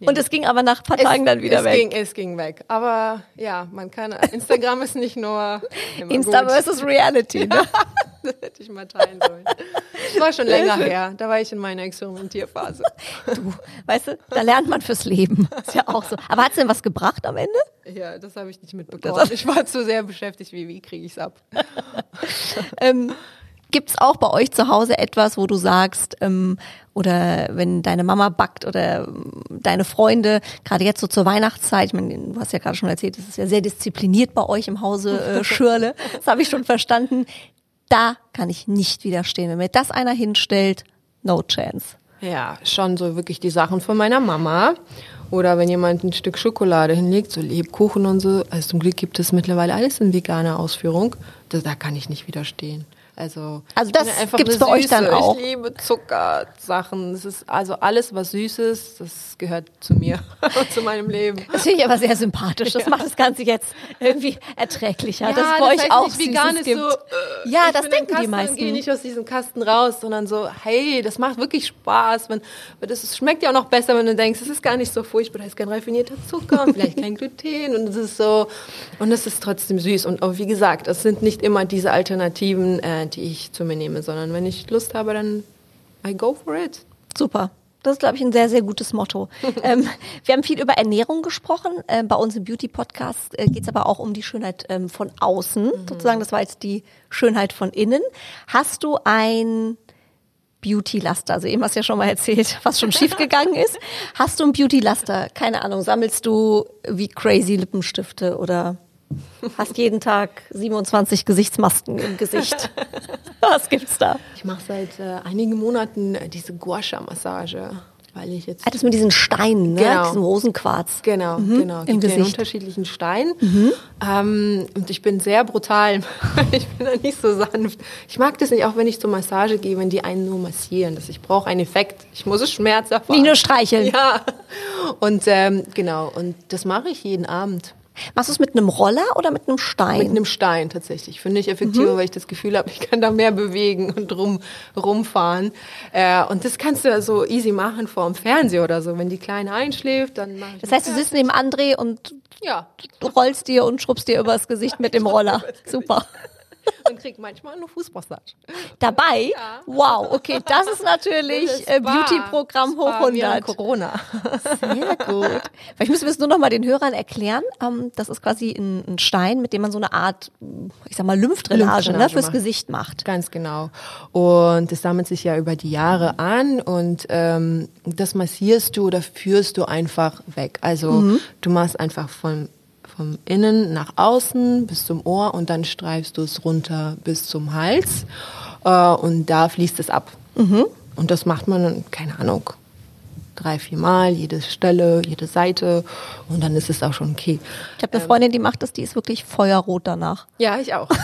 Und es ging aber nach ein paar Tagen dann wieder es weg. Ging, es ging weg. Aber ja, man kann, Instagram ist nicht nur Insta gut. versus Reality, ne? Das (laughs) hätte ich mal teilen sollen. Das war schon länger her. Da war ich in meiner Experimentierphase. Du, weißt du, da lernt man fürs Leben. Ist ja auch so. Aber hat es denn was gebracht am Ende? Ja, das habe ich nicht mitbekommen. Ich war zu sehr beschäftigt, wie, wie kriege ich es ab? (laughs) (laughs) Ähm, Gibt es auch bei euch zu Hause etwas, wo du sagst, ähm, oder wenn deine Mama backt oder ähm, deine Freunde, gerade jetzt so zur Weihnachtszeit, ich meine, du hast ja gerade schon erzählt, es ist ja sehr diszipliniert bei euch im Hause äh, Schürle, das habe ich schon verstanden. Da kann ich nicht widerstehen. Wenn mir das einer hinstellt, no chance. Ja, schon so wirklich die Sachen von meiner Mama. Oder wenn jemand ein Stück Schokolade hinlegt, so Lebkuchen und so. Also zum Glück gibt es mittlerweile alles in veganer Ausführung. Da, da kann ich nicht widerstehen. Also, Also ich das gibt's eine bei euch dann auch? Ich liebe Zuckersachen. Das ist also alles, was süß ist, das gehört zu mir (laughs) und zu meinem Leben. Das finde ich aber sehr sympathisch. Das macht das Ganze jetzt irgendwie erträglicher, dass es bei euch heißt auch nicht, vegan Süßes ist gibt. so, äh, ja, ich das denken im die Kasten meisten. Und gehe nicht aus diesem Kasten raus, sondern so, hey, das macht wirklich Spaß. Wenn, das schmeckt ja auch noch besser, wenn du denkst, es ist gar nicht so furchtbar, da ist kein raffinierter Zucker und (laughs) vielleicht kein Gluten und es ist so, und es ist trotzdem süß. Und auch wie gesagt, es sind nicht immer diese Alternativen, äh, die ich zu mir nehme, sondern wenn ich Lust habe, dann I go for it. Super. Das ist, glaube ich, ein sehr, sehr gutes Motto. (laughs) ähm, wir haben viel über Ernährung gesprochen. Ähm, bei uns im Beauty-Podcast äh, geht es aber auch um die Schönheit ähm, von außen. Sozusagen, das war jetzt die Schönheit von innen. Hast du ein Beauty-Laster? Also eben hast du ja schon mal erzählt, (laughs) was schon schiefgegangen (laughs) ist. Hast du ein Beauty-Laster? Keine Ahnung. Sammelst du wie crazy Lippenstifte oder hast jeden Tag 27 Gesichtsmasken im Gesicht? (laughs) was gibt's da? Ich mache seit äh, einigen Monaten äh, diese Gua-Sha-Massage, weil ich jetzt Ah, Das mit diesen Steinen, ne? Genau. Diesen Rosenquarz. Genau, genau. Mhm. Im Gibt ja Gesicht. unterschiedlichen Steinen. Ähm, und ich bin sehr brutal. (laughs) ich bin da nicht so sanft. Ich mag das nicht, auch wenn ich zur Massage gehe, wenn die einen nur massieren. Das, ich brauche einen Effekt. Ich muss es Schmerz erfahren. Nicht nur streicheln. (laughs) Ja. Und ähm, genau, und das mache ich jeden Abend. Machst du es mit einem Roller oder mit einem Stein? Mit einem Stein tatsächlich. Finde ich effektiver, Mhm. weil ich das Gefühl habe, ich kann da mehr bewegen und rum, rumfahren. Äh, und das kannst du ja so easy machen vor dem Fernseher oder so. Wenn die Kleine einschläft, dann mache ich das heißt, du sitzt neben André und ja, du rollst dir und schrubbst dir übers Gesicht mit dem (laughs) Roller. Super. (laughs) und krieg manchmal eine Fußmassage. Dabei? Wow, okay, das ist (laughs) natürlich äh. Beauty-Programm hoch während 100. Corona. Sehr gut. Vielleicht müssen wir es nur noch mal den Hörern erklären. Ähm, das ist quasi ein, ein Stein, mit dem man so eine Art, ich sag mal, Lymphdrainage, ne, Lymphdrainage fürs macht. Gesicht macht. Ganz genau. Und das sammelt sich ja über die Jahre an und ähm, das massierst du oder führst du einfach weg. Also du machst einfach von vom Innen nach außen bis zum Ohr und dann streifst du es runter bis zum Hals äh, und da fließt es ab. Und das macht man, keine Ahnung, drei, vier Mal, jede Stelle, jede Seite und dann ist es auch schon okay. Ich habe eine Freundin, die macht das, die ist wirklich feuerrot danach. Ja, ich auch. (laughs)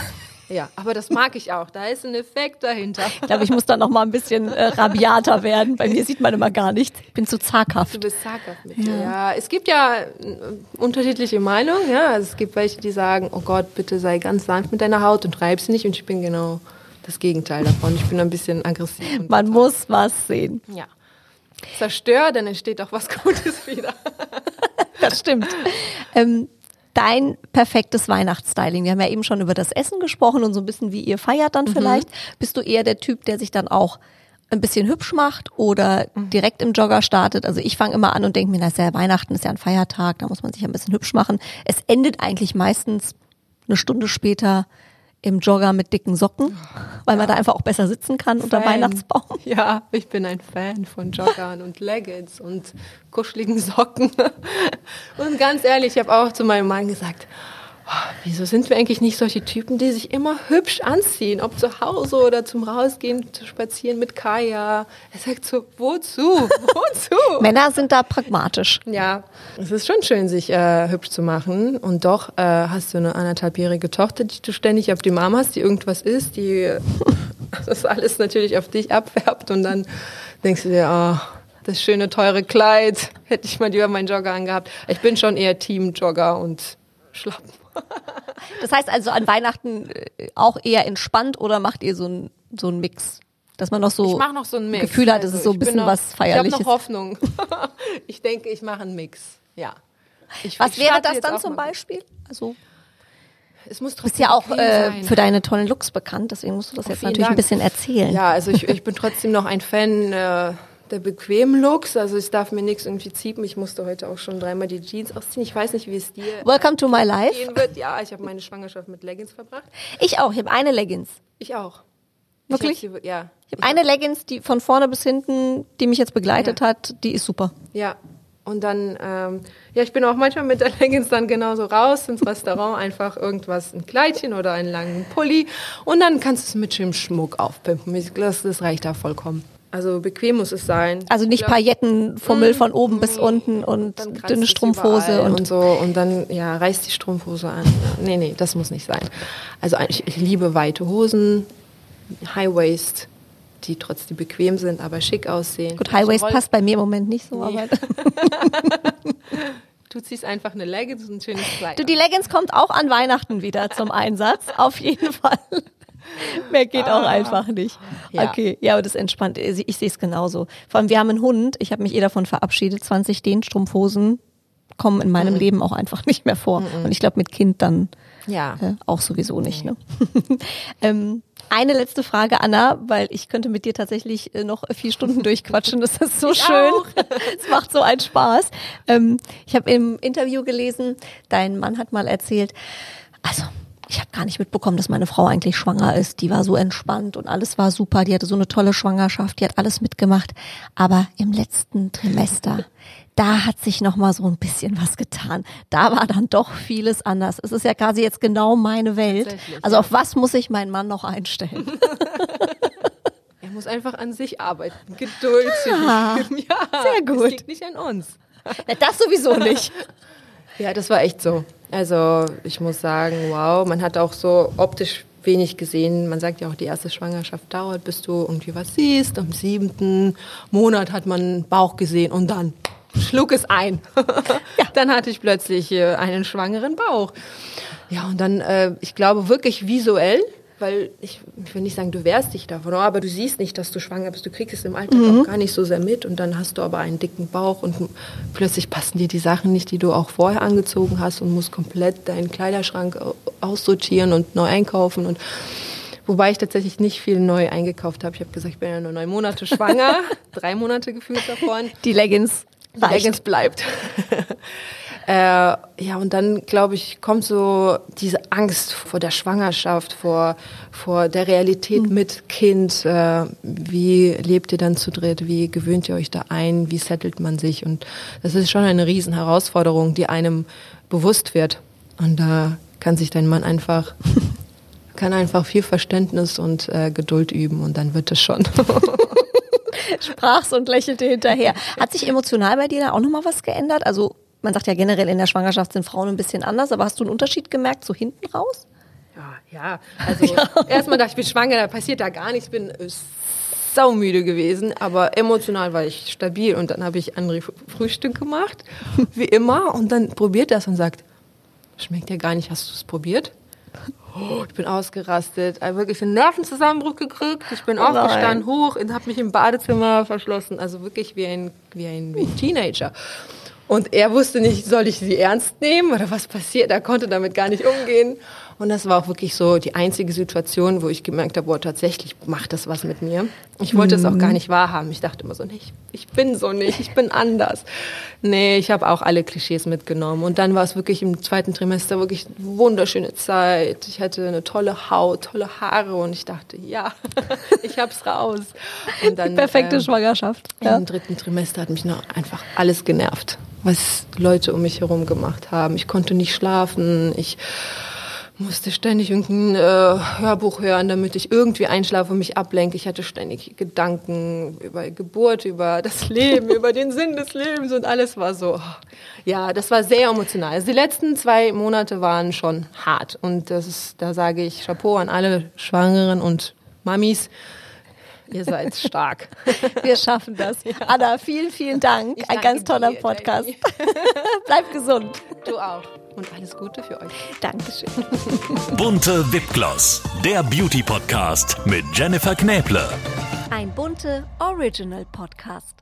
Ja, aber das mag ich auch. Da ist ein Effekt dahinter. Ich glaube, ich muss da noch mal ein bisschen äh, rabiater werden. Bei mir sieht man immer gar nichts. Ich bin zu zaghaft. Du bist zaghaft mit dir. Ja, es gibt ja äh, unterschiedliche Meinungen. Ja, also es gibt welche, die sagen, oh Gott, bitte sei ganz sanft mit deiner Haut und treib sie nicht. Und ich bin genau das Gegenteil davon. Ich bin ein bisschen aggressiv. Man muss was sehen. ja. Zerstör, dann entsteht auch was Gutes (laughs) wieder. Das stimmt. ähm, dein perfektes Weihnachtsstyling. Wir haben ja eben schon über das Essen gesprochen und so ein bisschen, wie ihr feiert dann vielleicht. Bist du eher der Typ, der sich dann auch ein bisschen hübsch macht oder direkt im Jogger startet? Also ich fange immer an und denke mir, na ist ja Weihnachten, ist ja ein Feiertag, da muss man sich ein bisschen hübsch machen. Es endet eigentlich meistens eine Stunde später im Jogger mit dicken Socken, weil man da einfach auch besser sitzen kann unter Fan. Weihnachtsbaum. (laughs) Ja, ich bin ein Fan von Joggern und Leggings und kuscheligen Socken. (laughs) Und ganz ehrlich, ich habe auch zu meinem Mann gesagt, wieso sind wir eigentlich nicht solche Typen, die sich immer hübsch anziehen, ob zu Hause oder zum Rausgehen, zu spazieren mit Kaya. Er sagt so, wozu? (laughs) Wozu? Männer sind da pragmatisch. Ja, es ist schon schön, sich äh, hübsch zu machen. Und doch äh, hast du eine anderthalbjährige Tochter, die du ständig auf die Mama hast, die irgendwas isst, die (laughs) das alles natürlich auf dich abfärbt. Und dann denkst du dir, oh, das schöne, teure Kleid, hätte ich mal lieber meinen Jogger angehabt. Ich bin schon eher Team-Jogger und Schlappen. Das heißt also an Weihnachten äh, auch eher entspannt oder macht ihr so ein so ein Mix, dass man noch so Ich noch so einen Mix. Gefühl hat, es Also ist so ein ich bin bisschen noch, was Feierliches. Ich habe noch Hoffnung. (laughs) ich denke, ich mache einen Mix. Ja. Ich, was ich wäre das jetzt dann zum. Beispiel? Also Es muss du bist trotzdem ja auch äh, für deine tollen Looks bekannt, deswegen musst du das jetzt vielen natürlich ein Dank. bisschen erzählen. Ja, also ich, ich bin trotzdem noch ein Fan äh, der bequemen Looks. Also ich darf mir nichts irgendwie ziehen. Ich musste heute auch schon dreimal die Jeans ausziehen. Ich weiß nicht, wie es dir Welcome to my life. gehen wird. Ja, ich habe meine Schwangerschaft mit Leggings verbracht. Ich auch, ich habe eine Leggings. Ich auch. Wirklich? Ich sie, ja. Ich habe eine Leggings, die von vorne bis hinten, die mich jetzt begleitet Ja. hat, die ist super. Ja. Und dann, ähm, ja, ich bin auch manchmal mit der Leggings dann genauso raus ins Restaurant, einfach irgendwas, ein Kleidchen oder einen langen Pulli. Und dann kannst du es mit schönem Schmuck aufpimpen. Das, das reicht da vollkommen. Also bequem muss es sein. Also nicht Ich glaub- Paillettenfummel von oben bis unten und dünne Strumpfhose und, und so und dann ja reißt die Strumpfhose an. Nee, nee, das muss nicht sein. Also ich, ich liebe weite Hosen, High Waist, die trotzdem bequem sind, aber schick aussehen. gut, High Waist Roll- passt bei mir im Moment nicht so, Nee. aber (laughs) Du ziehst einfach eine Leggings und ein schönes Kleid. du, die Leggings kommt auch an Weihnachten wieder zum Einsatz, auf jeden Fall. (laughs) Mehr geht auch einfach nicht. Ah. Ja. Okay, ja, aber das entspannt. Ich, ich sehe es genauso. Vor allem, wir haben einen Hund. Ich habe mich eh davon verabschiedet. 20 Dehnstrumpfhosen kommen in Mhm. meinem Leben auch einfach nicht mehr vor. Und ich glaube, mit Kind dann Ja. äh, auch sowieso nicht. Ne? (laughs) ähm, eine letzte Frage, Anna, weil ich könnte mit dir tatsächlich äh, noch vier Stunden (laughs) durchquatschen. Das ist so schön. auch. Es macht so einen Spaß. Ähm, ich habe im Interview gelesen, dein Mann hat mal erzählt, also ich habe gar nicht mitbekommen, dass meine Frau eigentlich schwanger ist. Die war so entspannt und alles war super. Die hatte so eine tolle Schwangerschaft, die hat alles mitgemacht. Aber im letzten Trimester, da hat sich noch mal so ein bisschen was getan. Da war dann doch vieles anders. Es ist ja quasi jetzt genau meine Welt. Also auf was muss ich meinen Mann noch einstellen? (laughs) Er muss einfach an sich arbeiten. Geduld. Ah, ja, sehr gut. Es liegt nicht an uns. Na, das sowieso nicht. (laughs) Ja, das war echt so. Also ich muss sagen, wow, man hat auch so optisch wenig gesehen. Man sagt ja auch, die erste Schwangerschaft dauert, bis du irgendwie was siehst. Am siebten Monat hat man Bauch gesehen und dann schlug es ein. (laughs) Dann hatte ich plötzlich äh, einen schwangeren Bauch. Ja, und dann, äh, ich glaube wirklich visuell, weil ich, ich will nicht sagen, du wehrst dich davon, aber du siehst nicht, dass du schwanger bist. Du kriegst es im Alltag auch gar nicht so sehr mit und dann hast du aber einen dicken Bauch und plötzlich passen dir die Sachen nicht, die du auch vorher angezogen hast und musst komplett deinen Kleiderschrank au- aussortieren und neu einkaufen und Wobei ich tatsächlich nicht viel neu eingekauft habe. Ich habe gesagt, ich bin ja nur neun Monate schwanger, (laughs) drei Monate gefühlt davon. Die Leggings Die. Leggings bleibt. Äh, ja, und dann, glaube ich, kommt so diese Angst vor der Schwangerschaft, vor, vor der Realität mit Kind. Äh, wie lebt ihr dann zu dritt? Wie gewöhnt ihr euch da ein? Wie settelt man sich? Und das ist schon eine riesen Herausforderung, die einem bewusst wird. Und da kann sich dein Mann einfach, (laughs) kann einfach viel Verständnis und äh, Geduld üben und dann wird es schon. (laughs) sprach's und lächelte hinterher. Hat sich emotional bei dir da auch nochmal was geändert? Also man sagt ja generell in der Schwangerschaft sind Frauen ein bisschen anders, aber hast du einen Unterschied gemerkt so hinten raus? Ja, ja. Also (laughs) ja. erstmal dachte ich, bin schwanger, da passiert da gar nichts. Ich bin äh, saumüde gewesen, aber emotional war ich stabil. Und dann habe ich André Frühstück gemacht, (laughs) wie immer, und dann probiert das und sagt, schmeckt ja gar nicht, hast du es probiert? Oh, ich bin ausgerastet, also wirklich einen Nervenzusammenbruch gekriegt. Ich bin oh aufgestanden, hoch und habe mich im Badezimmer verschlossen. Also wirklich wie ein, wie ein, wie ein Teenager. Und er wusste nicht, soll ich sie ernst nehmen oder was passiert? Er konnte damit gar nicht umgehen. Und das war auch wirklich so die einzige Situation, wo ich gemerkt habe, boah, tatsächlich macht das was mit mir. Ich wollte es auch gar mhm. nicht wahrhaben. Ich dachte immer so, nee, ich bin so nicht, ich bin anders. Nee, ich habe auch alle Klischees mitgenommen. Und dann war es wirklich im zweiten Trimester wirklich eine wunderschöne Zeit. Ich hatte eine tolle Haut, tolle Haare und ich dachte, ja, (laughs) ich hab's raus. Und dann, die perfekte äh, Schwangerschaft. Ja. Im dritten Trimester hat mich noch einfach alles genervt, was Leute um mich herum gemacht haben. Ich konnte nicht schlafen. Ich musste ständig irgendein äh, Hörbuch hören, damit ich irgendwie einschlafe und mich ablenke. Ich hatte ständig Gedanken über Geburt, über das (laughs) Leben, über den Sinn des Lebens und alles war so. Ja, das war sehr emotional. Also die letzten zwei Monate waren schon hart und das ist, da sage ich Chapeau an alle Schwangeren und Mamis. Ihr seid stark. (laughs) Wir schaffen das. Ja. Anna, vielen, vielen Dank. Ein ganz toller dir, Podcast. (laughs) Bleib gesund. Du auch. Und alles Gute für euch. Dankeschön. Bunte Wipgloss, der Beauty Podcast mit Jennifer Knäble. Ein bunte Original Podcast.